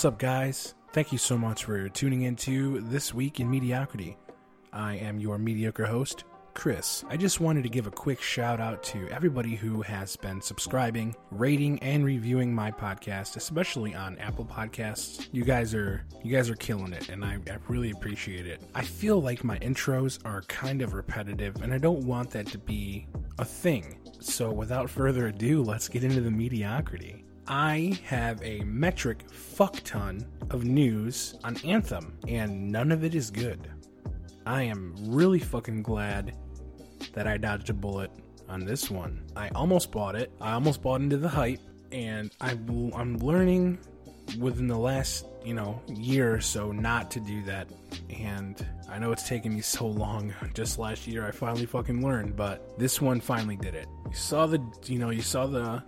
What's up, guys? Thank you so much for tuning into This Week in Mediocrity. I am your mediocre host, Chris. I just wanted to give a quick shout out to everybody who has been subscribing, rating, and reviewing my podcast, especially on Apple Podcasts. You guys are you guys are killing it, and I, I really appreciate it. I feel like my intros are kind of repetitive, and I don't want that to be a thing. So without further ado, let's get into the mediocrity. I have a metric fuck ton of news on Anthem, and none of it is good. I am really fucking glad that I dodged a bullet on this one. I almost bought it. I almost bought into the hype, and I'm learning within the last you know year or so not to do that. And I know it's taken me so long. Just last year, I finally fucking learned, but this one finally did it. You saw the you know you saw the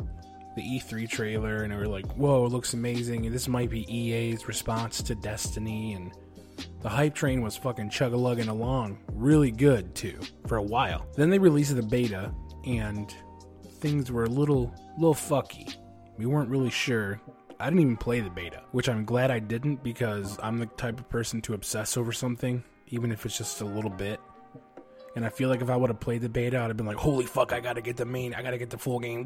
the E3 trailer, and we were like, "Whoa, it looks amazing!" This might be EA's response to Destiny, and the hype train was fucking chug a lugging along really good too for a while. Then they released the beta and things were a little little fucky. We weren't really sure. I didn't even play the beta, which I'm glad I didn't because I'm the type of person to obsess over something, even if it's just a little bit. And I feel like if I would have played the beta, I'd have been like, "Holy fuck! I gotta get the main, I gotta get the full game,"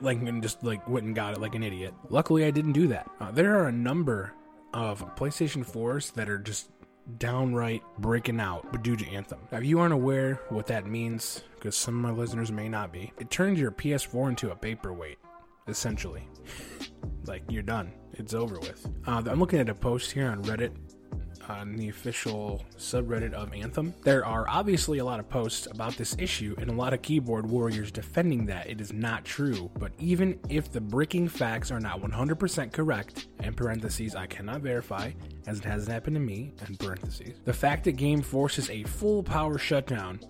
like and just like went and got it like an idiot. Luckily, I didn't do that. Uh, there are a number of PlayStation 4s that are just downright breaking out due to Anthem. Now, if you aren't aware what that means, because some of my listeners may not be, it turns your PS4 into a paperweight, essentially. like, you're done. It's over with. Uh, I'm looking at a post here on Reddit on the official subreddit of Anthem. There are obviously a lot of posts about this issue and a lot of keyboard warriors defending that it is not true. But even if the bricking facts are not 100% correct, in parentheses, I cannot verify, as it hasn't happened to me, in parentheses, the fact that game forces a full power shutdown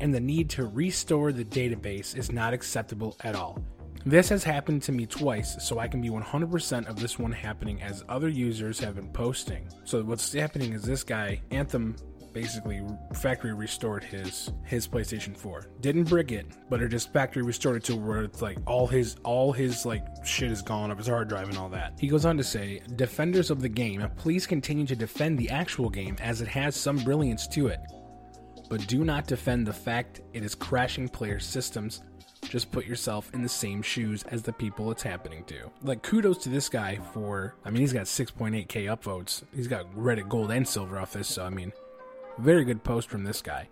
and the need to restore the database is not acceptable at all. This has happened to me twice, so I can be 100% of this one happening as other users have been posting. So what's happening is this guy, Anthem, basically factory restored his his PlayStation 4. Didn't brick it, but it just factory restored it to where it's like all his all his like shit is gone of his hard drive and all that. He goes on to say, "Defenders of the game, please continue to defend the actual game as it has some brilliance to it." But do not defend the fact it is crashing player systems just put yourself in the same shoes as the people it's happening to. Like, kudos to this guy for, I mean, he's got 6.8k upvotes. He's got Reddit gold and silver off this, so I mean, very good post from this guy.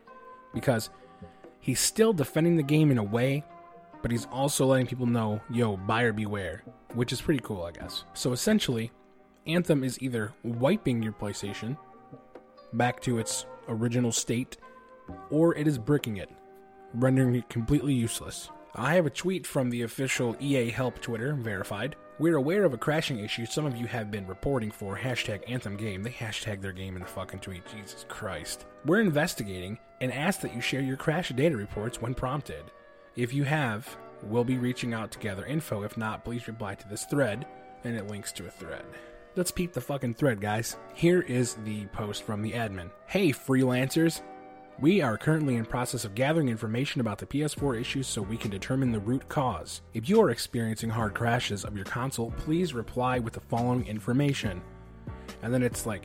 Because he's still defending the game in a way, but he's also letting people know, yo, buyer beware, which is pretty cool, I guess. So essentially, Anthem is either wiping your PlayStation back to its original state, or it is bricking it, rendering it completely useless. I have a tweet from the official EA Help Twitter, verified. We're aware of a crashing issue some of you have been reporting for hashtag Anthem Game. They hashtag their game in the fucking tweet. Jesus Christ. We're investigating and ask that you share your crash data reports when prompted. If you have, we'll be reaching out to gather info. If not, please reply to this thread, and it links to a thread. Let's peep the fucking thread, guys. Here is the post from the admin. Hey, freelancers. We are currently in process of gathering information about the PS4 issues so we can determine the root cause. If you are experiencing hard crashes of your console, please reply with the following information. And then it's like,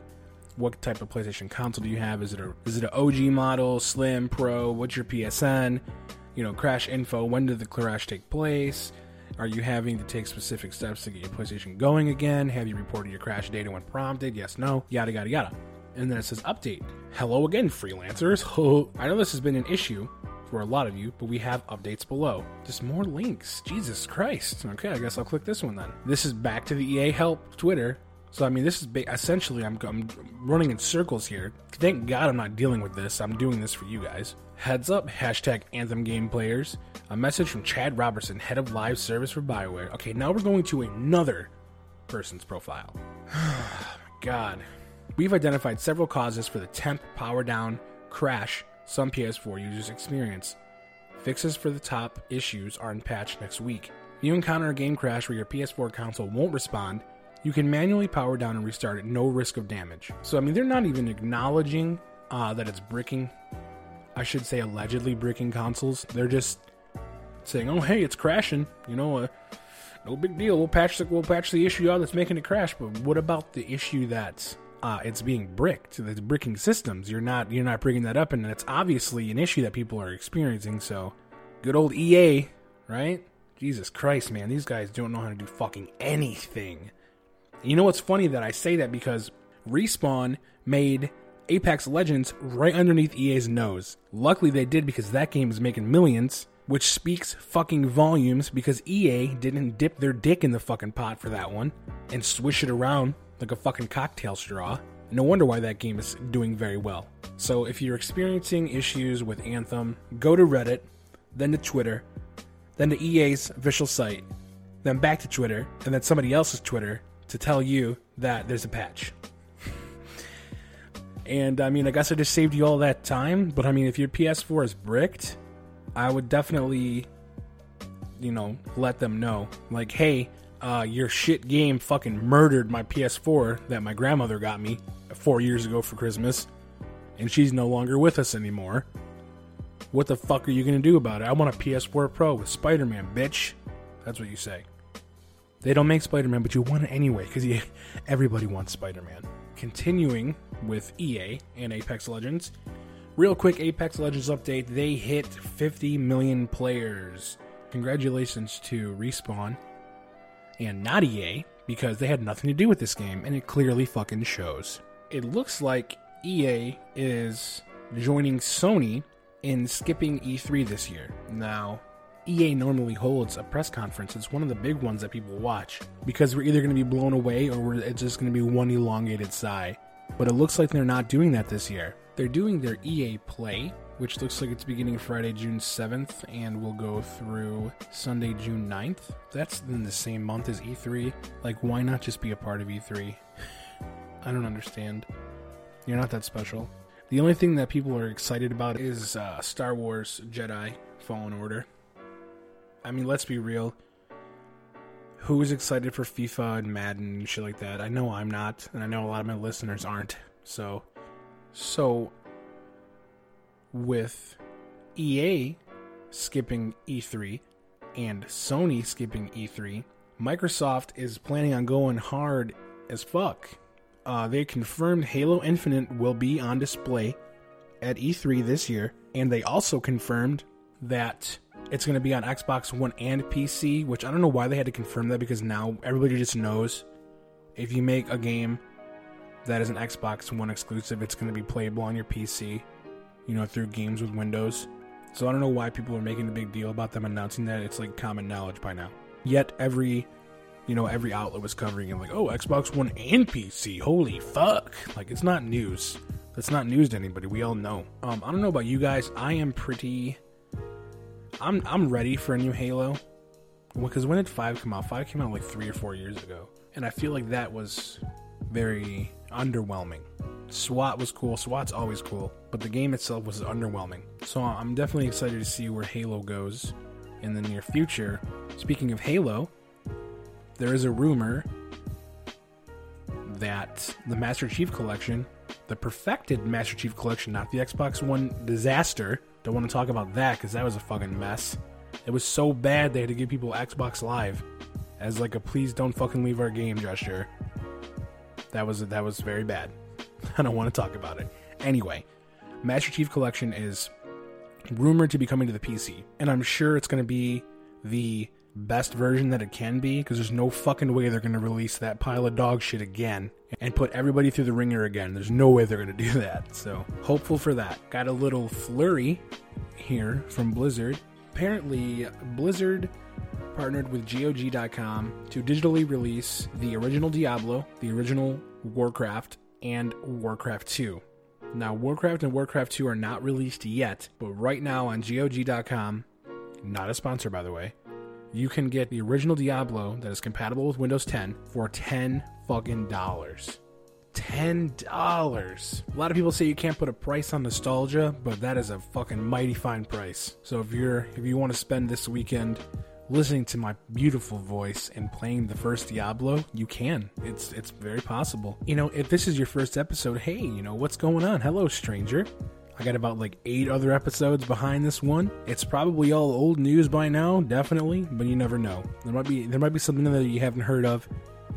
what type of PlayStation console do you have? Is it a is it an OG model, Slim, Pro? What's your PSN? You know, crash info. When did the crash take place? Are you having to take specific steps to get your PlayStation going again? Have you reported your crash data when prompted? Yes, no, yada yada yada and then it says update. Hello again, freelancers. I know this has been an issue for a lot of you, but we have updates below. Just more links. Jesus Christ. Okay, I guess I'll click this one then. This is back to the EA help Twitter. So I mean, this is ba- essentially I'm, I'm running in circles here. Thank God I'm not dealing with this. I'm doing this for you guys. Heads up, hashtag Anthem game players. A message from Chad Robertson, head of live service for Bioware. Okay, now we're going to another person's profile. God, We've identified several causes for the temp power down crash some PS4 users experience. Fixes for the top issues are in patch next week. If you encounter a game crash where your PS4 console won't respond, you can manually power down and restart at no risk of damage. So, I mean, they're not even acknowledging uh, that it's bricking. I should say allegedly bricking consoles. They're just saying, oh, hey, it's crashing. You know, uh, no big deal. We'll patch the we'll patch the issue out that's making it crash. But what about the issue that uh, it's being bricked? That's bricking systems. You're not you're not bringing that up, and it's obviously an issue that people are experiencing. So, good old EA, right? Jesus Christ, man, these guys don't know how to do fucking anything. You know what's funny that I say that because Respawn made Apex Legends right underneath EA's nose. Luckily they did because that game is making millions, which speaks fucking volumes because EA didn't dip their dick in the fucking pot for that one and swish it around like a fucking cocktail straw. No wonder why that game is doing very well. So if you're experiencing issues with Anthem, go to Reddit, then to Twitter, then to EA's official site, then back to Twitter, and then somebody else's Twitter to tell you that there's a patch. and I mean, I guess I just saved you all that time, but I mean, if your PS4 is bricked, I would definitely, you know, let them know. Like, hey, uh, your shit game fucking murdered my PS4 that my grandmother got me four years ago for Christmas, and she's no longer with us anymore. What the fuck are you gonna do about it? I want a PS4 Pro with Spider Man, bitch. That's what you say. They don't make Spider Man, but you want it anyway because everybody wants Spider Man. Continuing with EA and Apex Legends. Real quick Apex Legends update they hit 50 million players. Congratulations to Respawn and not EA because they had nothing to do with this game and it clearly fucking shows. It looks like EA is joining Sony in skipping E3 this year. Now, EA normally holds a press conference. It's one of the big ones that people watch because we're either going to be blown away or it's just going to be one elongated sigh. But it looks like they're not doing that this year. They're doing their EA Play, which looks like it's beginning Friday, June 7th, and will go through Sunday, June 9th. That's in the same month as E3. Like, why not just be a part of E3? I don't understand. You're not that special. The only thing that people are excited about is uh, Star Wars Jedi Fallen Order. I mean, let's be real. Who is excited for FIFA and Madden and shit like that? I know I'm not, and I know a lot of my listeners aren't. So, so with EA skipping E3 and Sony skipping E3, Microsoft is planning on going hard as fuck. Uh, they confirmed Halo Infinite will be on display at E3 this year, and they also confirmed that it's going to be on Xbox One and PC, which I don't know why they had to confirm that because now everybody just knows if you make a game that is an Xbox One exclusive, it's going to be playable on your PC, you know, through games with Windows. So I don't know why people are making a big deal about them announcing that. It's like common knowledge by now. Yet every you know, every outlet was covering it like, oh, Xbox One and PC. Holy fuck. Like, it's not news. That's not news to anybody. We all know. Um, I don't know about you guys. I am pretty. I'm I'm ready for a new Halo. Because when did five come out? Five came out like three or four years ago, and I feel like that was very underwhelming. SWAT was cool. SWAT's always cool, but the game itself was underwhelming. So I'm definitely excited to see where Halo goes in the near future. Speaking of Halo, there is a rumor that the Master Chief Collection, the perfected Master Chief Collection, not the Xbox One disaster, don't want to talk about that because that was a fucking mess. It was so bad they had to give people Xbox Live as like a please don't fucking leave our game gesture. That was that was very bad. I don't want to talk about it. Anyway, Master Chief Collection is rumored to be coming to the PC, and I'm sure it's going to be the best version that it can be because there's no fucking way they're going to release that pile of dog shit again and put everybody through the ringer again. There's no way they're going to do that. So, hopeful for that. Got a little flurry here from Blizzard. Apparently, Blizzard partnered with GOG.com to digitally release the original Diablo, the original Warcraft, and Warcraft 2. Now, Warcraft and Warcraft 2 are not released yet, but right now on GOG.com, not a sponsor by the way, you can get the original Diablo that is compatible with Windows 10 for 10 fucking dollars. $10. A lot of people say you can't put a price on nostalgia, but that is a fucking mighty fine price. So if you're if you want to spend this weekend listening to my beautiful voice and playing the first Diablo, you can. It's it's very possible. You know, if this is your first episode, hey, you know, what's going on? Hello, stranger. I got about like eight other episodes behind this one. It's probably all old news by now, definitely, but you never know. There might be there might be something that you haven't heard of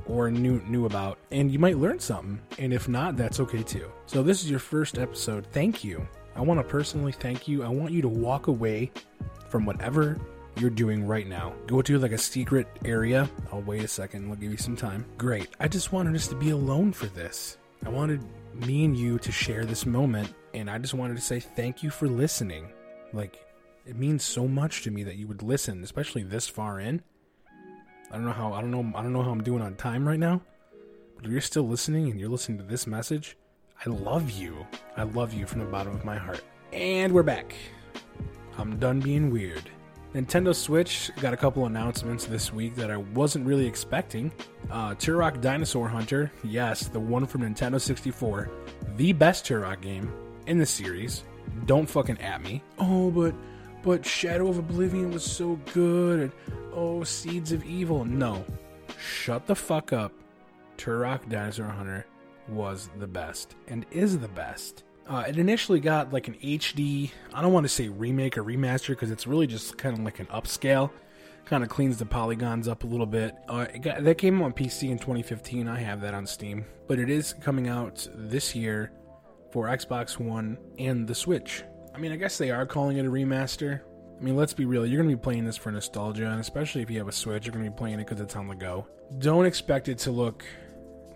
or knew knew about, and you might learn something. And if not, that's okay too. So this is your first episode. Thank you. I want to personally thank you. I want you to walk away from whatever you're doing right now. Go to like a secret area. I'll wait a second. I'll give you some time. Great. I just wanted us to be alone for this. I wanted me and you to share this moment, and I just wanted to say thank you for listening. Like, it means so much to me that you would listen, especially this far in. I don't know how I don't know I don't know how I'm doing on time right now, but if you're still listening and you're listening to this message, I love you. I love you from the bottom of my heart. And we're back. I'm done being weird. Nintendo Switch got a couple announcements this week that I wasn't really expecting. Uh, Turok Dinosaur Hunter, yes, the one from Nintendo 64, the best Turok game in the series. Don't fucking at me. Oh, but but Shadow of Oblivion was so good. And, oh, Seeds of Evil. No, shut the fuck up. Turok Dinosaur Hunter was the best and is the best. Uh, it initially got like an HD, I don't want to say remake or remaster because it's really just kind of like an upscale. Kind of cleans the polygons up a little bit. Uh, got, that came on PC in 2015. I have that on Steam. But it is coming out this year for Xbox One and the Switch. I mean, I guess they are calling it a remaster. I mean, let's be real. You're going to be playing this for nostalgia, and especially if you have a Switch, you're going to be playing it because it's on the go. Don't expect it to look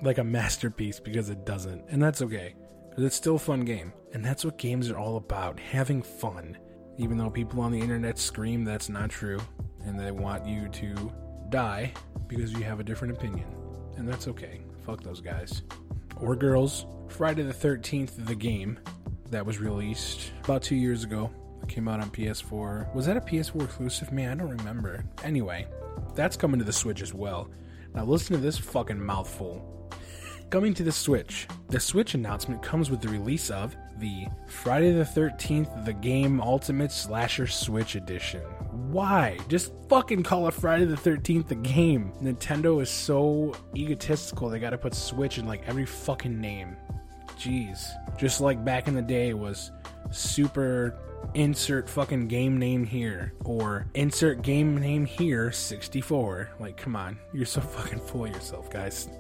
like a masterpiece because it doesn't, and that's okay it's still a fun game. And that's what games are all about having fun. Even though people on the internet scream that's not true and they want you to die because you have a different opinion. And that's okay. Fuck those guys. Or girls. Friday the 13th, the game that was released about two years ago. It came out on PS4. Was that a PS4 exclusive? Man, I don't remember. Anyway, that's coming to the Switch as well. Now listen to this fucking mouthful. Coming to the Switch. The Switch announcement comes with the release of the Friday the 13th The Game Ultimate Slasher Switch Edition. Why? Just fucking call it Friday the 13th The Game. Nintendo is so egotistical, they gotta put Switch in like every fucking name. Jeez. Just like back in the day, was super insert fucking game name here or insert game name here 64 like come on you're so fucking full of yourself guys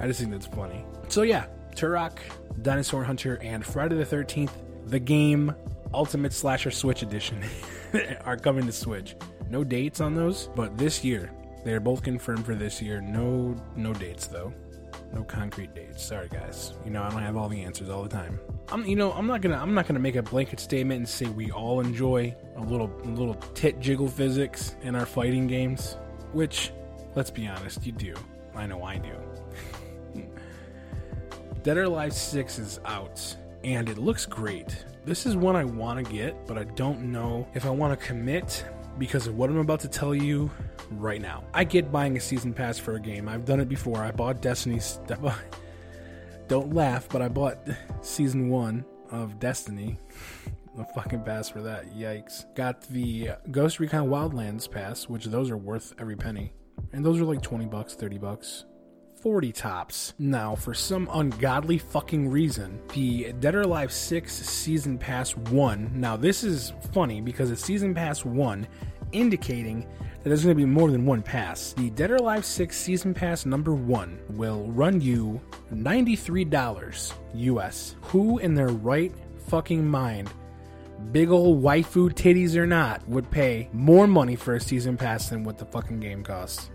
I just think that's funny. So yeah, Turok, Dinosaur Hunter, and Friday the 13th, the game Ultimate Slasher Switch Edition are coming to Switch. No dates on those, but this year. They are both confirmed for this year. No no dates though. No concrete dates. Sorry guys. You know, I don't have all the answers all the time. I'm you know, I'm not gonna I'm not gonna make a blanket statement and say we all enjoy a little little tit jiggle physics in our fighting games. Which, let's be honest, you do. I know I do. Dead or Alive 6 is out, and it looks great. This is one I want to get, but I don't know if I want to commit because of what I'm about to tell you right now. I get buying a season pass for a game. I've done it before. I bought Destiny's. Don't laugh, but I bought season one of Destiny. A fucking pass for that. Yikes. Got the Ghost Recon Wildlands pass, which those are worth every penny. And those are like 20 bucks, 30 bucks. 40 tops. Now, for some ungodly fucking reason, the Dead or Alive 6 Season Pass 1, now this is funny because it's Season Pass 1, indicating that there's going to be more than one pass. The Dead or Alive 6 Season Pass number 1 will run you $93 US. Who in their right fucking mind big old waifu titties or not, would pay more money for a season pass than what the fucking game costs.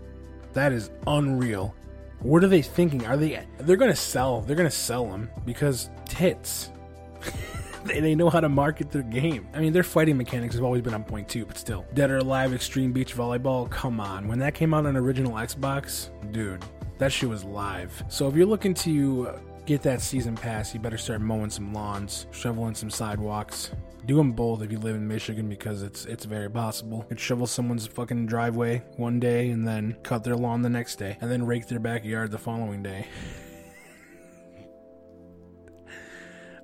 That is unreal. What are they thinking? Are they? They're gonna sell. They're gonna sell them because tits. they, they know how to market their game. I mean, their fighting mechanics have always been on point too, but still. Dead or Alive Extreme Beach Volleyball. Come on, when that came out on original Xbox, dude, that shit was live. So if you're looking to get that season pass, you better start mowing some lawns, shoveling some sidewalks, do them both if you live in Michigan because it's it's very possible. You could shovel someone's fucking driveway one day and then cut their lawn the next day and then rake their backyard the following day.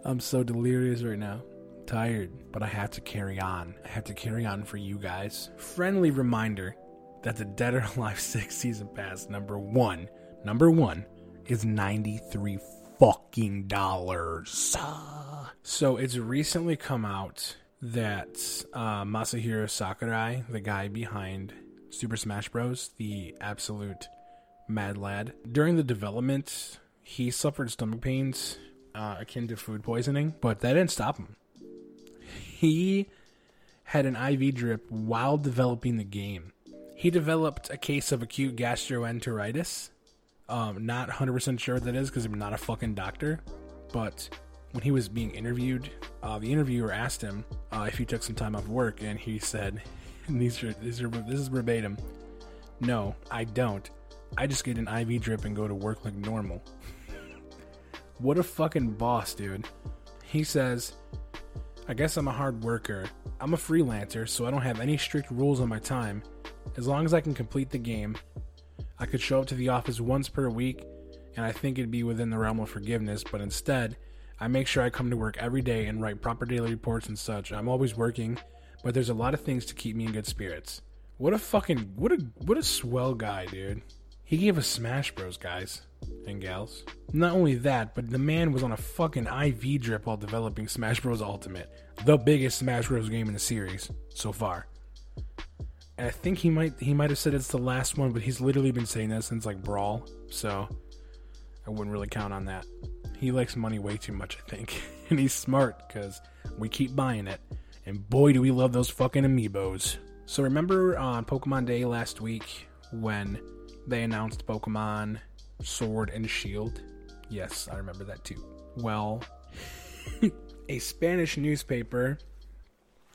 I'm so delirious right now. Tired, but I have to carry on. I have to carry on for you guys. Friendly reminder that the Dead or Alive 6 season pass number 1, number 1 is 93 fucking dollars. So it's recently come out that uh, Masahiro Sakurai, the guy behind Super Smash Bros., the absolute mad lad, during the development, he suffered stomach pains uh, akin to food poisoning, but that didn't stop him. He had an IV drip while developing the game. He developed a case of acute gastroenteritis. Um, not 100% sure what that is because I'm not a fucking doctor, but when he was being interviewed, uh, the interviewer asked him uh, if he took some time off work, and he said, and these are, these are, this is verbatim, no, I don't. I just get an IV drip and go to work like normal. what a fucking boss, dude. He says, I guess I'm a hard worker. I'm a freelancer, so I don't have any strict rules on my time. As long as I can complete the game, I could show up to the office once per week, and I think it'd be within the realm of forgiveness, but instead, I make sure I come to work every day and write proper daily reports and such. I'm always working, but there's a lot of things to keep me in good spirits. What a fucking what a what a swell guy, dude. He gave us Smash Bros, guys and gals. Not only that, but the man was on a fucking IV drip while developing Smash Bros Ultimate, the biggest Smash Bros game in the series so far. And I think he might he might have said it's the last one, but he's literally been saying that since like Brawl, so I wouldn't really count on that. He likes money way too much, I think. and he's smart because we keep buying it. And boy, do we love those fucking amiibos. So remember on Pokemon Day last week when they announced Pokemon Sword and Shield? Yes, I remember that too. Well, a Spanish newspaper.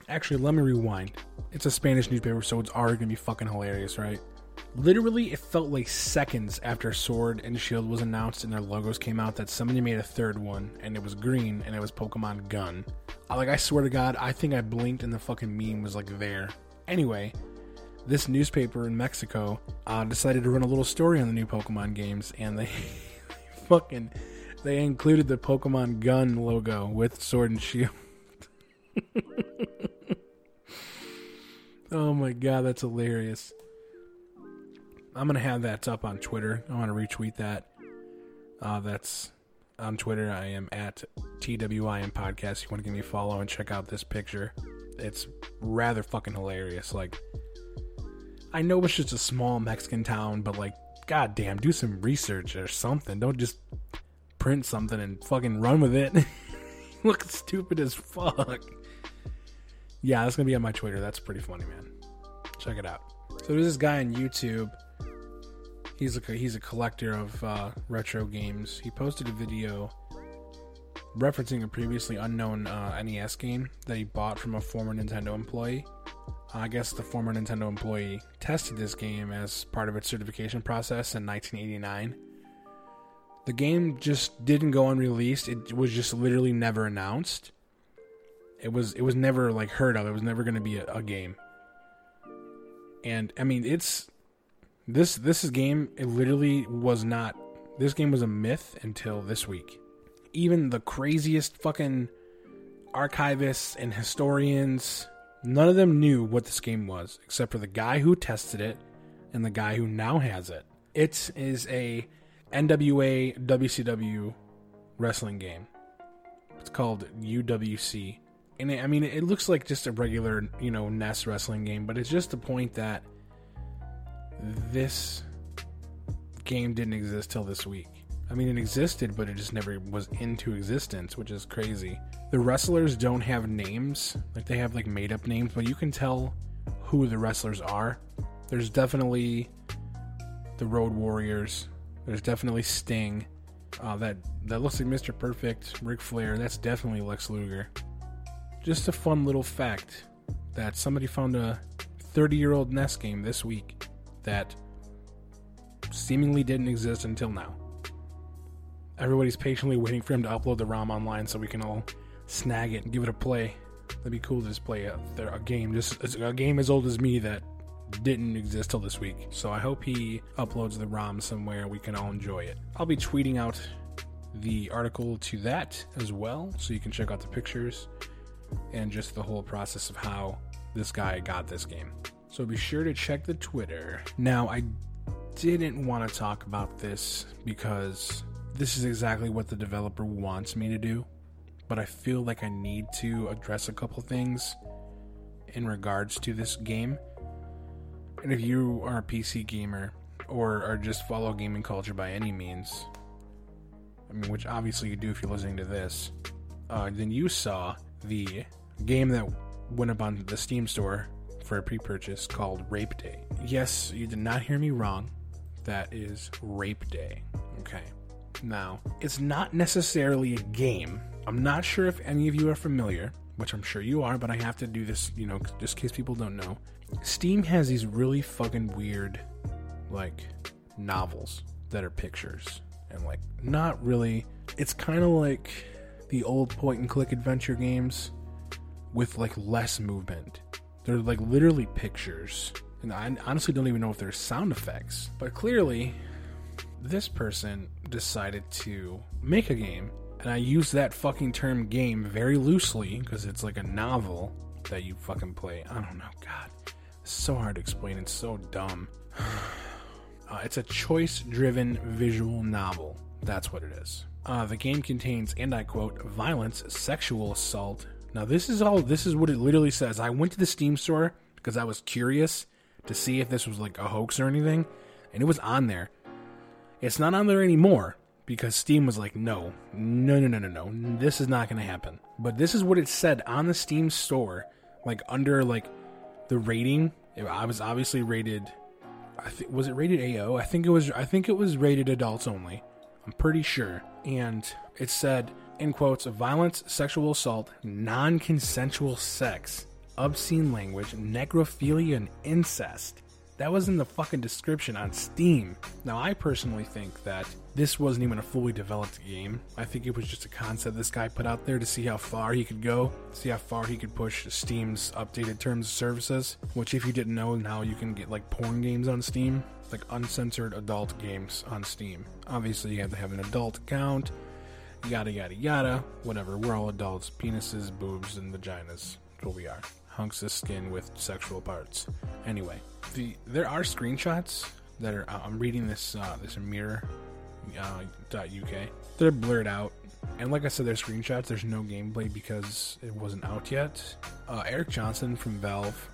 Actually, let me rewind. It's a Spanish newspaper, so it's already gonna be fucking hilarious, right? Literally, it felt like seconds after Sword and Shield was announced and their logos came out that somebody made a third one, and it was green, and it was Pokemon Gun. Like, I swear to God, I think I blinked and the fucking meme was like there. Anyway, this newspaper in Mexico uh, decided to run a little story on the new Pokemon games, and they fucking they included the Pokemon Gun logo with Sword and Shield. oh my god, that's hilarious. I'm gonna have that up on Twitter. I want to retweet that. Uh, that's on Twitter. I am at TWIM Podcast. You want to give me a follow and check out this picture? It's rather fucking hilarious. Like, I know it's just a small Mexican town, but like, goddamn, do some research or something. Don't just print something and fucking run with it. Look stupid as fuck. Yeah, that's gonna be on my Twitter. That's pretty funny, man. Check it out. So there's this guy on YouTube He's a he's a collector of uh, retro games. He posted a video referencing a previously unknown uh, NES game that he bought from a former Nintendo employee. I guess the former Nintendo employee tested this game as part of its certification process in 1989. The game just didn't go unreleased. It was just literally never announced. It was it was never like heard of. It was never going to be a, a game. And I mean, it's this this game it literally was not this game was a myth until this week. Even the craziest fucking archivists and historians, none of them knew what this game was except for the guy who tested it and the guy who now has it. It is a NWA WCW wrestling game. It's called UWC. And it, I mean, it looks like just a regular, you know, NES wrestling game, but it's just the point that this game didn't exist till this week. I mean, it existed, but it just never was into existence, which is crazy. The wrestlers don't have names, like they have like made up names, but you can tell who the wrestlers are. There's definitely the Road Warriors. There's definitely Sting. Uh, that that looks like Mr. Perfect, Ric Flair. That's definitely Lex Luger. Just a fun little fact that somebody found a 30 year old NES game this week that seemingly didn't exist until now. Everybody's patiently waiting for him to upload the ROM online so we can all snag it and give it a play. That'd be cool to just play a, a game, just a game as old as me that didn't exist till this week. So I hope he uploads the ROM somewhere we can all enjoy it. I'll be tweeting out the article to that as well, so you can check out the pictures and just the whole process of how this guy got this game. So be sure to check the Twitter. Now, I didn't want to talk about this because this is exactly what the developer wants me to do. but I feel like I need to address a couple things in regards to this game. And if you are a PC gamer or are just follow gaming culture by any means, I mean, which obviously you do if you're listening to this, uh, then you saw the game that went up on the Steam store for a pre-purchase called Rape Day. Yes, you did not hear me wrong. That is Rape Day. Okay. Now, it's not necessarily a game. I'm not sure if any of you are familiar, which I'm sure you are, but I have to do this, you know, just in case people don't know. Steam has these really fucking weird, like, novels that are pictures. And, like, not really. It's kind of like the old point and click adventure games with, like, less movement. They're, like, literally pictures. And I honestly don't even know if there's sound effects. But clearly, this person decided to make a game, and I use that fucking term game very loosely because it's like a novel that you fucking play. I don't know, God. So hard to explain. It's so dumb. Uh, it's a choice driven visual novel. That's what it is. Uh, the game contains, and I quote, violence, sexual assault. Now, this is all, this is what it literally says. I went to the Steam store because I was curious to see if this was like a hoax or anything, and it was on there. It's not on there anymore because Steam was like, no, no, no, no, no, no, this is not going to happen. But this is what it said on the Steam store, like under like the rating. I was obviously rated. I think was it rated AO? I think it was. I think it was rated adults only. I'm pretty sure. And it said in quotes: violence, sexual assault, non-consensual sex, obscene language, necrophilia, and incest. That was in the fucking description on Steam. Now, I personally think that this wasn't even a fully developed game. I think it was just a concept this guy put out there to see how far he could go, see how far he could push Steam's updated terms of services. Which, if you didn't know, now you can get like porn games on Steam, like uncensored adult games on Steam. Obviously, you have to have an adult account, yada yada yada. Whatever, we're all adults. Penises, boobs, and vaginas. That's what we are hunks of skin with sexual parts. Anyway, the there are screenshots that are. Uh, I'm reading this uh, this mirror uh, .uk. They're blurred out, and like I said, they're screenshots. There's no gameplay because it wasn't out yet. Uh, Erik Johnson from Valve,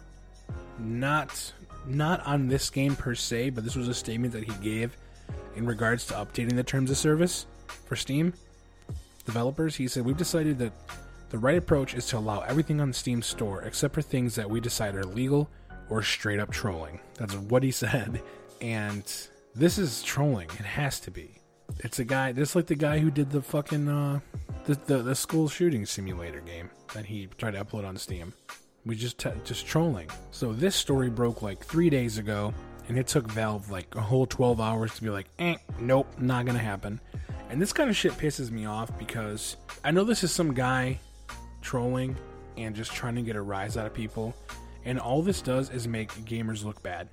not not on this game per se, but this was a statement that he gave in regards to updating the terms of service for Steam developers. He said, "We've decided that." The right approach is to allow everything on Steam store except for things that we decide are legal or straight up trolling. That's what he said. And this is trolling. It has to be. It's a guy, just like the guy who did the fucking, uh, the, the, the school shooting simulator game that he tried to upload on Steam. We just, t- just trolling. So this story broke like three days ago, and it took Valve like a whole 12 hours to be like, eh, nope, not gonna happen. And this kind of shit pisses me off because I know this is some guy trolling and just trying to get a rise out of people. And all this does is make gamers look bad.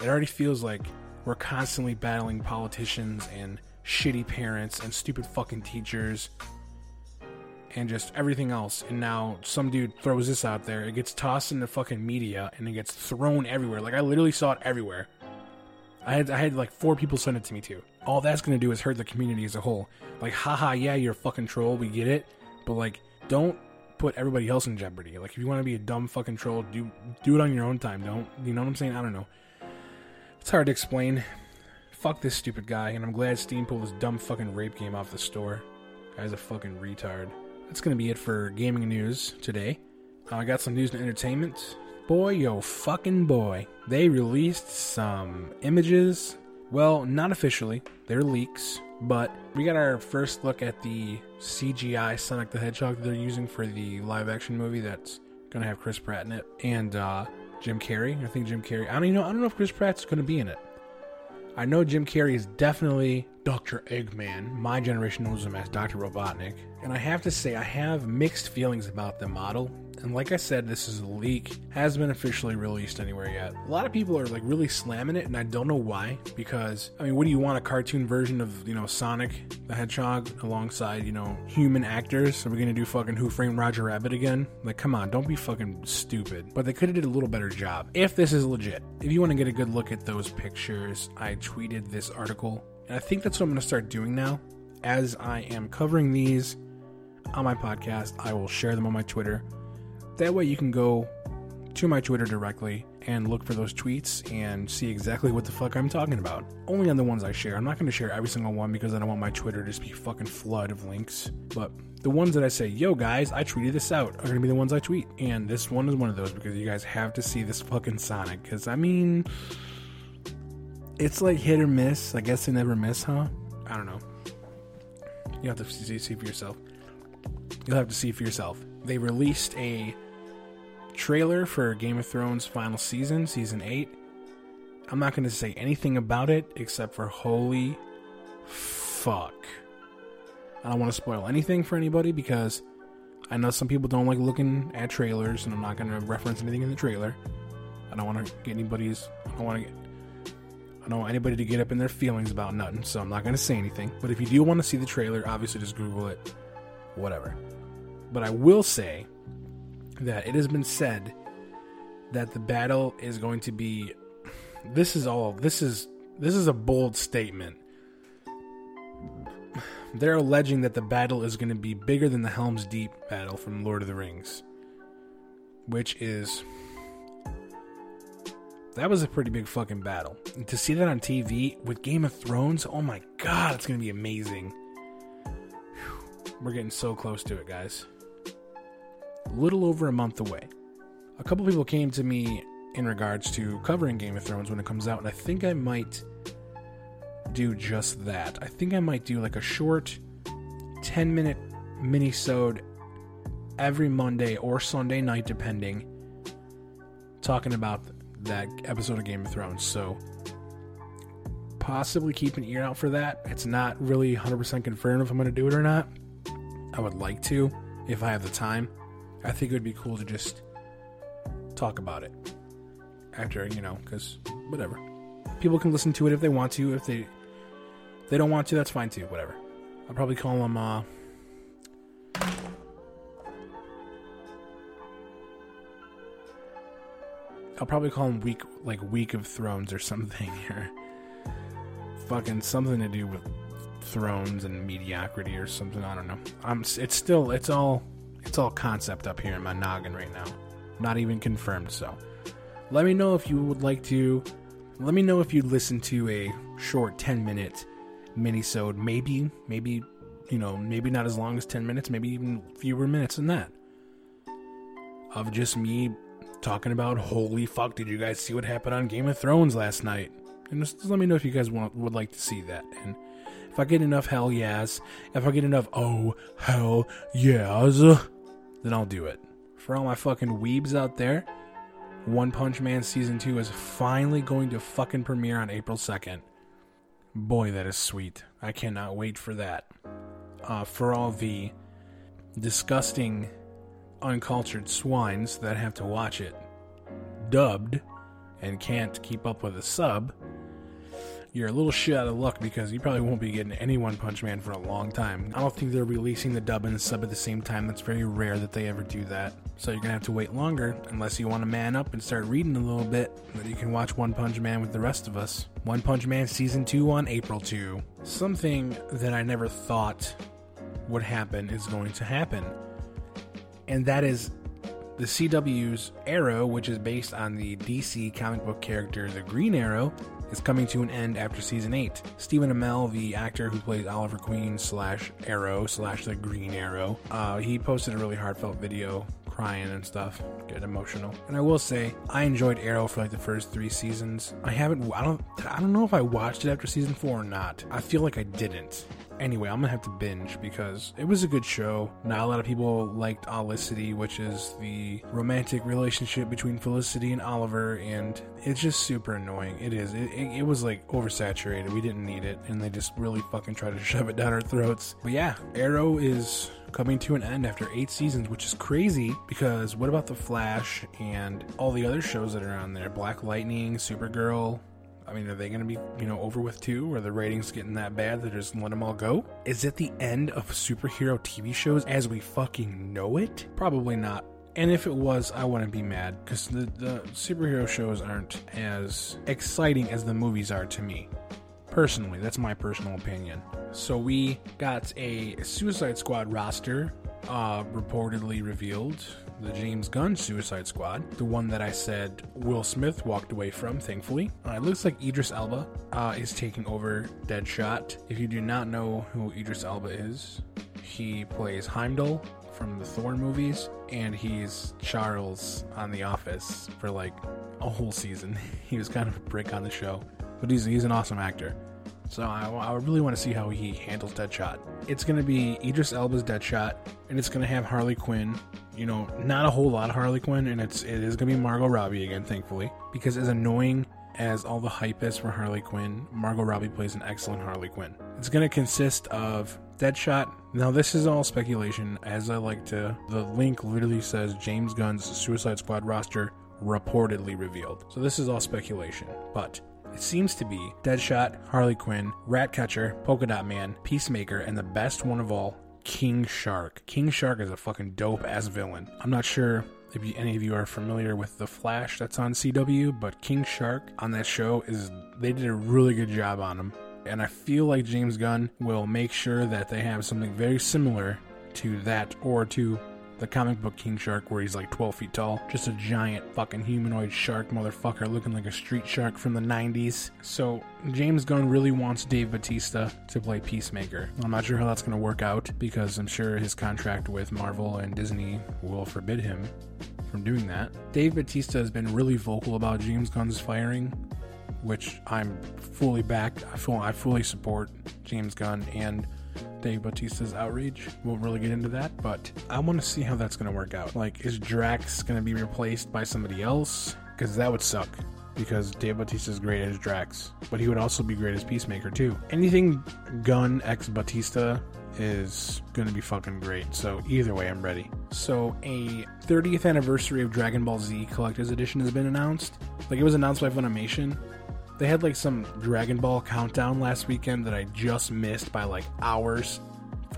It already feels like we're constantly battling politicians and shitty parents and stupid fucking teachers and just everything else. And now some dude throws this out there. It gets tossed in the fucking media and it gets thrown everywhere. Like I literally saw it everywhere. I had I had like four people send it to me too. All that's gonna do is hurt the community as a whole. Like, haha, yeah, you're a fucking troll, we get it. But like, don't put everybody else in jeopardy. Like if you want to be a dumb fucking troll, do do it on your own time. Don't you know what I'm saying? I don't know. It's hard to explain. Fuck this stupid guy, and I'm glad Steam pulled this dumb fucking rape game off the store. Guy's a fucking retard. That's gonna be it for gaming news today. Uh, I got some news and entertainment. Boy, yo, fucking boy. They released some images. Well, not officially. They're leaks but we got our first look at the CGI Sonic the Hedgehog that they're using for the live action movie that's gonna have Chris Pratt in it and uh, Jim Carrey. I think Jim Carrey. I don't even know. I don't know if Chris Pratt's gonna be in it. I know Jim Carrey is definitely Dr. Eggman. My generation knows him as Dr. Robotnik. And I have to say, I have mixed feelings about the model and like I said, this is a leak, has been officially released anywhere yet. A lot of people are like really slamming it, and I don't know why. Because I mean, what do you want? A cartoon version of you know Sonic the Hedgehog alongside you know human actors? Are we gonna do fucking Who Framed Roger Rabbit again? Like, come on, don't be fucking stupid. But they could have did a little better job if this is legit. If you want to get a good look at those pictures, I tweeted this article, and I think that's what I'm gonna start doing now. As I am covering these on my podcast, I will share them on my Twitter. That way you can go to my Twitter directly and look for those tweets and see exactly what the fuck I'm talking about. Only on the ones I share. I'm not going to share every single one because I don't want my Twitter to just be fucking flood of links. But the ones that I say, yo guys, I tweeted this out, are going to be the ones I tweet. And this one is one of those because you guys have to see this fucking Sonic. Because, I mean, it's like hit or miss. I guess they never miss, huh? I don't know. You have to see, see for yourself. You'll have to see for yourself. They released a trailer for Game of Thrones final season, season 8. I'm not going to say anything about it except for holy fuck. I don't want to spoil anything for anybody because I know some people don't like looking at trailers and I'm not going to reference anything in the trailer. I don't want to get anybody's I don't want to get I don't want anybody to get up in their feelings about nothing, so I'm not going to say anything. But if you do want to see the trailer, obviously just Google it. Whatever. But I will say that it has been said that the battle is going to be this is all this is this is a bold statement they're alleging that the battle is going to be bigger than the Helm's Deep battle from Lord of the Rings which is that was a pretty big fucking battle and to see that on TV with Game of Thrones oh my god it's to be amazing we're getting so close to it guys A little over a month away. A couple people came to me in regards to covering Game of Thrones when it comes out, and I think I might do just that. I think I might do like a short 10 minute mini-sode every Monday or Sunday night, depending, talking about that episode of Game of Thrones. So possibly keep an ear out for that. It's not really 100% confirmed if I'm going to do it or not. I would like to if I have the time. I think it would be cool to just talk about it after, you know, because whatever. People can listen to it if they want to. If they they don't want to, that's fine too. Whatever. I'll probably call them. Uh, I'll probably call them week like week of thrones or something here. Fucking something to do with thrones and mediocrity or something. I don't know. I'm. It's still. It's all it's all concept up here in my noggin right now. Not even confirmed, so. Let me know if you would like to. Let me know if you'd listen to a short 10 minute mini-sode. Maybe, maybe, you know, maybe not as long as 10 minutes, maybe even fewer minutes than that. Of just me talking about, holy fuck, did you guys see what happened on Game of Thrones last night? And just, just let me know if you guys want, would like to see that. And if I get enough hell yes, if I get enough oh hell yes, then I'll do it. For all my fucking weebs out there, One Punch Man Season 2 is finally going to fucking premiere on April 2nd. Boy, that is sweet. I cannot wait for that. Uh, for all the disgusting, uncultured swines that have to watch it dubbed and can't keep up with a sub, you're a little shit out of luck because you probably won't be getting any One Punch Man for a long time. I don't think they're releasing the dub and the sub at the same time. That's very rare that they ever do that. So you're gonna have to wait longer unless you want to man up and start reading a little bit. Then you can watch One Punch Man with the rest of us. One Punch Man season two on April 2. Something that I never thought would happen is going to happen. And that is the CW's Arrow, which is based on the DC comic book character the Green Arrow, is coming to an end after season 8. Stephen Amell, the actor who plays Oliver Queen slash Arrow slash the Green Arrow, uh, he posted a really heartfelt video crying and stuff, get emotional. And I will say, I enjoyed Arrow for like the first three seasons. I haven't, I don't, I don't know if I watched it after season four or not. I feel like I didn't. Anyway, I'm gonna have to binge because it was a good show. Not a lot of people liked Olicity, which is the romantic relationship between Felicity and Oliver, and it's just super annoying. It is. It, it, it was like oversaturated. We didn't need it, and they just really fucking try to shove it down our throats. But yeah, Arrow is coming to an end after eight seasons, which is crazy because what about The Flash and all the other shows that are on there? Black Lightning, Supergirl, I mean, are they going to be, you know, over with too? Are the ratings getting that bad that just let them all go? Is it the end of superhero TV shows as we fucking know it? Probably not. And if it was, I wouldn't be mad because the, the superhero shows aren't as exciting as the movies are to me. Personally, that's my personal opinion. So we got a Suicide Squad roster uh, reportedly revealed the James Gunn Suicide Squad, the one that I said Will Smith walked away from, thankfully. Uh, it looks like Idris Elba uh, is taking over Deadshot. If you do not know who Idris Elba is, he plays Heimdall from the Thor movies, and he's Charles on The Office for like a whole season. he was kind of a brick on the show, but he's, he's an awesome actor. So I, I really want to see how he handles Deadshot. It's going to be Idris Elba's Deadshot, and it's going to have Harley Quinn. You know, not a whole lot of Harley Quinn, and it's it is going to be Margot Robbie again, thankfully, because as annoying as all the hype is for Harley Quinn, Margot Robbie plays an excellent Harley Quinn. It's going to consist of Deadshot. Now, this is all speculation, as I like to. The link literally says James Gunn's Suicide Squad roster reportedly revealed. So this is all speculation, but it seems to be Deadshot, Harley Quinn, Ratcatcher, Polka Dot Man, Peacemaker, and the best one of all, King Shark. King Shark is a fucking dope ass villain. I'm not sure if you, any of you are familiar with the Flash that's on CW, but King Shark on that show is they did a really good job on him. And I feel like James Gunn will make sure that they have something very similar to that or to the comic book King Shark, where he's like 12 feet tall. Just a giant fucking humanoid shark motherfucker looking like a street shark from the 90s. So, James Gunn really wants Dave Batista to play Peacemaker. I'm not sure how that's going to work out because I'm sure his contract with Marvel and Disney will forbid him from doing that. Dave Batista has been really vocal about James Gunn's firing, which I'm fully backed. I, full, I fully support James Gunn and Dave Batista's outrage. We'll really get into that, but I want to see how that's going to work out. Like, is Drax going to be replaced by somebody else? Because that would suck. Because Dave Batista is great as Drax, but he would also be great as Peacemaker too. Anything Gunn x Batista is going to be fucking great. So either way, I'm ready. So a 30th anniversary of Dragon Ball Z Collector's Edition has been announced. Like it was announced by Funimation, they had like some Dragon Ball countdown last weekend that I just missed by like hours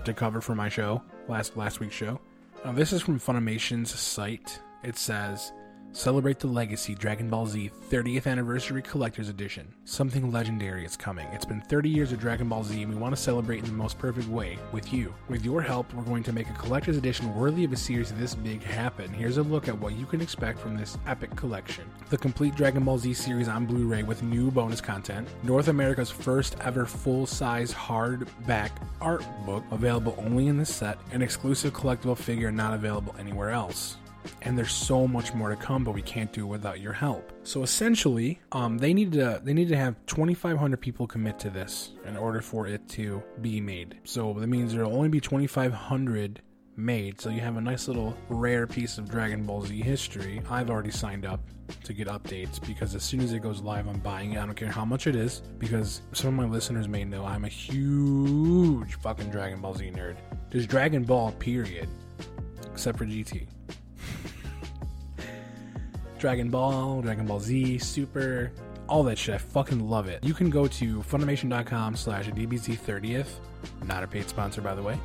to cover for my show, last last week's show. Now, this is from Funimation's site. It says Celebrate the Legacy Dragon Ball Z 30th Anniversary Collector's Edition. Something legendary is coming. It's been 30 years of Dragon Ball Z, and we want to celebrate in the most perfect way with you. With your help, we're going to make a collector's edition worthy of a series this big happen. Here's a look at what you can expect from this epic collection the complete Dragon Ball Z series on Blu ray with new bonus content, North America's first ever full size hardback art book available only in this set, an exclusive collectible figure not available anywhere else and there's so much more to come but we can't do it without your help. So essentially um, they need to they need to have 2500 people commit to this in order for it to be made. So that means there'll only be 2500 made. So you have a nice little rare piece of dragon ball z history i've already signed up to get updates because as soon as it goes live i'm buying it. I don't care how much it is because some of my listeners may know i'm a huge fucking dragon ball z nerd. There's dragon ball period except for gt Dragon Ball, Dragon Ball Z, Super, all that shit. I fucking love it. You can go to Funimation.com slash DBZ30th. Not a paid sponsor, by the way.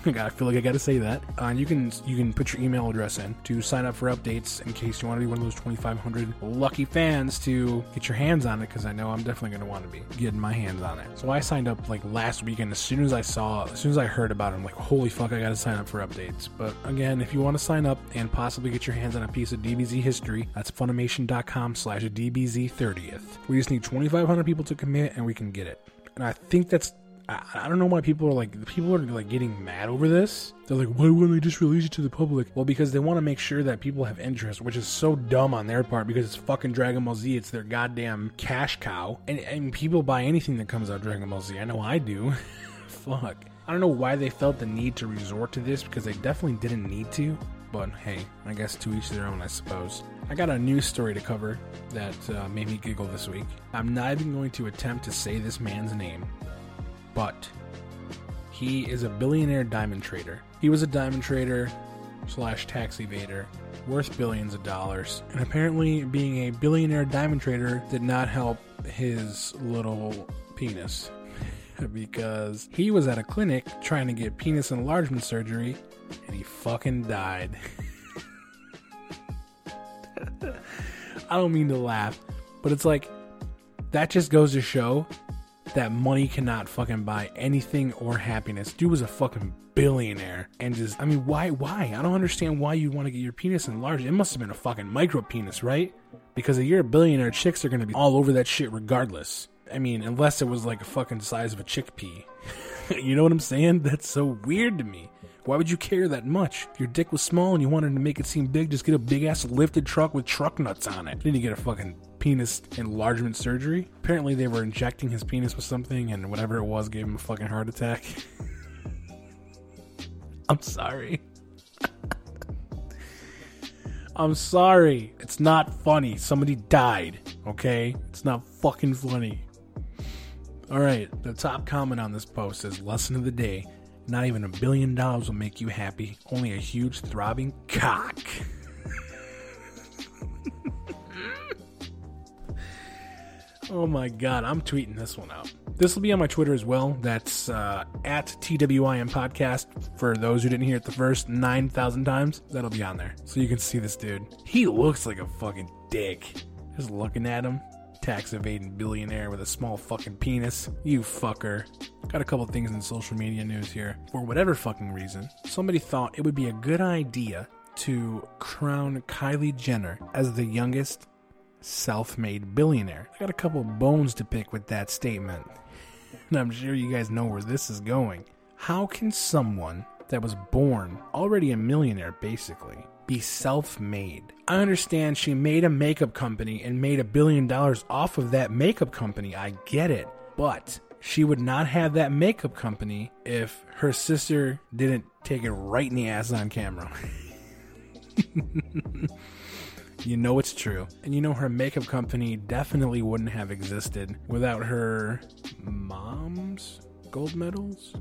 I feel like I got to say that. Uh, you can you can put your email address in to sign up for updates in case you want to be one of those 2,500 lucky fans to get your hands on it. Because I know I'm definitely going to want to be getting my hands on it. So I signed up like last weekend. As soon as I saw, as soon as I heard about it, I'm like, holy fuck, I got to sign up for updates. But again, if you want to sign up and possibly get your hands on a piece of DBZ history, that's Funimation.com/slash DBZ30th. We just need 2,500 people to commit, and we can get it. And I think that's I, I don't know why people are like people are like getting mad over this. They're like, why wouldn't they just release it to the public? Well, because they want to make sure that people have interest, which is so dumb on their part because it's fucking Dragon Ball Z. It's their goddamn cash cow, and, and people buy anything that comes out Dragon Ball Z. I know I do. Fuck. I don't know why they felt the need to resort to this because they definitely didn't need to. But hey, I guess to each their own, I suppose. I got a news story to cover that uh, made me giggle this week. I'm not even going to attempt to say this man's name but he is a billionaire diamond trader. He was a diamond trader slash tax evader worth billions of dollars. And apparently, being a billionaire diamond trader did not help his little penis. because he was at a clinic trying to get penis enlargement surgery and he fucking died. I don't mean to laugh, but it's like that just goes to show that money cannot fucking buy anything or happiness. Dude was a fucking billionaire and just, I mean, why, why? I don't understand why you want to get your penis enlarged. It must have been a fucking micro penis, right? Because if you're a billionaire, chicks are gonna be all over that shit regardless. I mean, unless it was like a fucking size of a chickpea. you know what I'm saying? That's so weird to me. Why would you care that much? If your dick was small and you wanted to make it seem big, just get a big ass lifted truck with truck nuts on it. Then you get a fucking penis enlargement surgery. Apparently, they were injecting his penis with something, and whatever it was gave him a fucking heart attack. I'm sorry. I'm sorry. It's not funny. Somebody died, okay? It's not fucking funny. Alright, the top comment on this post is Lesson of the Day not even a billion dollars will make you happy, only a huge throbbing cock. oh my god, I'm tweeting this one out. This will be on my Twitter as well. That's uh, at TWIM Podcast. For those who didn't hear it the first 9,000 times, that'll be on there. So you can see this dude. He looks like a fucking dick. Just looking at him tax evading billionaire with a small fucking penis. You fucker. Got a couple things in social media news here. For whatever fucking reason, somebody thought it would be a good idea to crown Kylie Jenner as the youngest self made billionaire. I got a couple bones to pick with that statement. And I'm sure you guys know where this is going. How can someone that was born already a millionaire, basically, be self made. I understand she made a makeup company and made a billion dollars off of that makeup company. I get it. But she would not have that makeup company if her sister didn't take it right in the ass on camera. you know it's true. And you know her makeup company definitely wouldn't have existed without her mom's gold medals?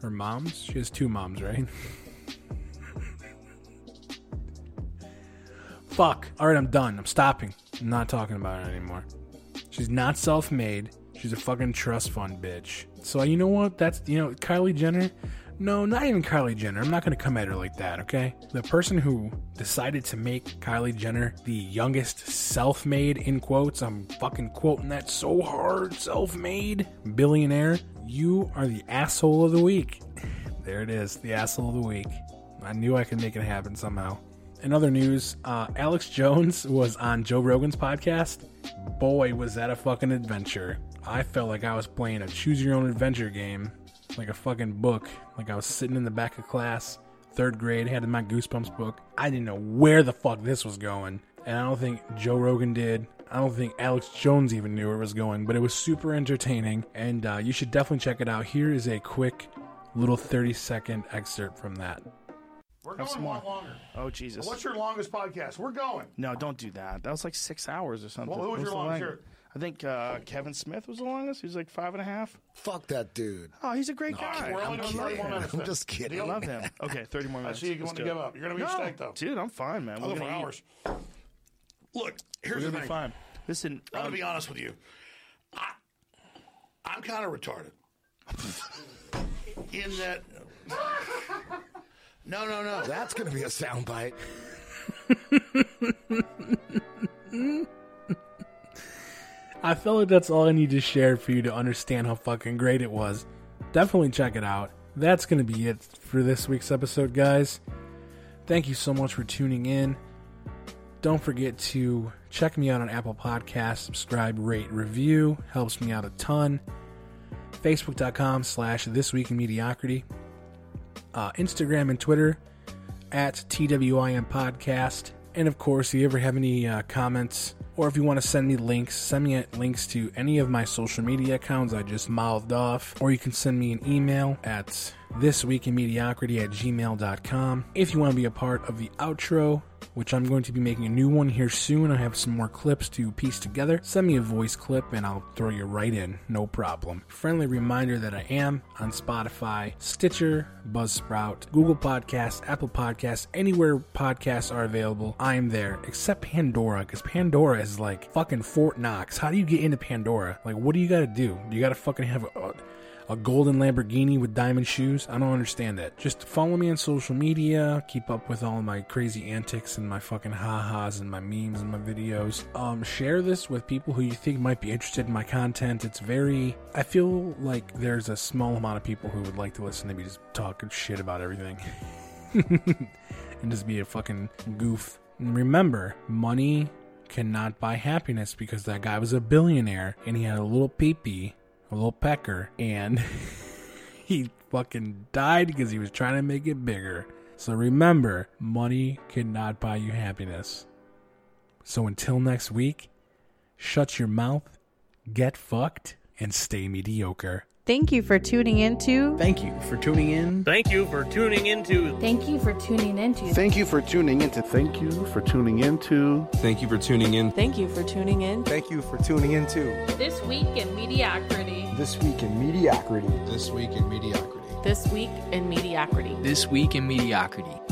Her mom's? She has two moms, right? Fuck. All right, I'm done. I'm stopping. I'm not talking about it anymore. She's not self made. She's a fucking trust fund bitch. So, you know what? That's, you know, Kylie Jenner. No, not even Kylie Jenner. I'm not going to come at her like that, okay? The person who decided to make Kylie Jenner the youngest self made, in quotes, I'm fucking quoting that so hard, self made billionaire, you are the asshole of the week. There it is, the asshole of the week. I knew I could make it happen somehow in other news, uh, Alex Jones was on Joe Rogan's podcast. Boy, was that a fucking adventure. I felt like I was playing a choose your own adventure game, like a fucking book. Like I was sitting in the back of class, third grade, had my Goosebumps book. I didn't know where the fuck this was going. And I don't think Joe Rogan did. I don't think Alex Jones even knew where it was going, but it was super entertaining, and uh, you should definitely check it out. Here is a quick little 30 second excerpt from that. We're going a lot longer. Oh Jesus! What's your longest podcast? We're going. No, don't do that. That was like six hours or something. Well, who was your longest? I think uh, Kevin Smith was the longest. He was like five and a half. Fuck that dude. Oh, he's a great guy. We're only I'm doing 30 more minutes. I'm then. just kidding. I love him. Okay, thirty more I minutes. see you Let's want to do give it. up. You're going to be No, steak, though. dude, I'm fine, man. I'll We're go for gonna eat. hours. Look, here's We're the gonna be thing. fine. Listen, I'm going um, to be honest with you. I, I'm kind of retarded. In that. No, no, no. That's going to be a soundbite. I feel like that's all I need to share for you to understand how fucking great it was. Definitely check it out. That's going to be it for this week's episode, guys. Thank you so much for tuning in. Don't forget to check me out on Apple Podcasts, subscribe, rate, review. Helps me out a ton. Facebook.com slash This Week in Mediocrity. Uh, Instagram and Twitter at TWIM Podcast. And of course, if you ever have any uh, comments or if you want to send me links, send me links to any of my social media accounts I just mouthed off. Or you can send me an email at thisweekinmediocrity at gmail.com. If you want to be a part of the outro, which I'm going to be making a new one here soon. I have some more clips to piece together. Send me a voice clip and I'll throw you right in, no problem. Friendly reminder that I am on Spotify, Stitcher, Buzzsprout, Google Podcasts, Apple Podcasts, anywhere podcasts are available. I am there, except Pandora, because Pandora is like fucking Fort Knox. How do you get into Pandora? Like, what do you gotta do? You gotta fucking have a. a golden Lamborghini with diamond shoes. I don't understand that. Just follow me on social media, keep up with all my crazy antics and my fucking ha-has and my memes and my videos. Um, share this with people who you think might be interested in my content. It's very, I feel like there's a small amount of people who would like to listen to me just talking shit about everything. and just be a fucking goof. And remember, money cannot buy happiness because that guy was a billionaire and he had a little peepee, a little pecker, and he fucking died because he was trying to make it bigger. So remember, money cannot buy you happiness. So until next week, shut your mouth, get fucked, and stay mediocre. Thank you for tuning into Thank you for tuning in. Thank you for tuning into Thank you for tuning into Thank you for tuning into. Thank you for tuning into. Thank you for tuning in. Thank you for tuning in. Thank you for tuning into This Week in Mediocrity. This Week in Mediocrity. This week in mediocrity. This week in mediocrity. This week in mediocrity.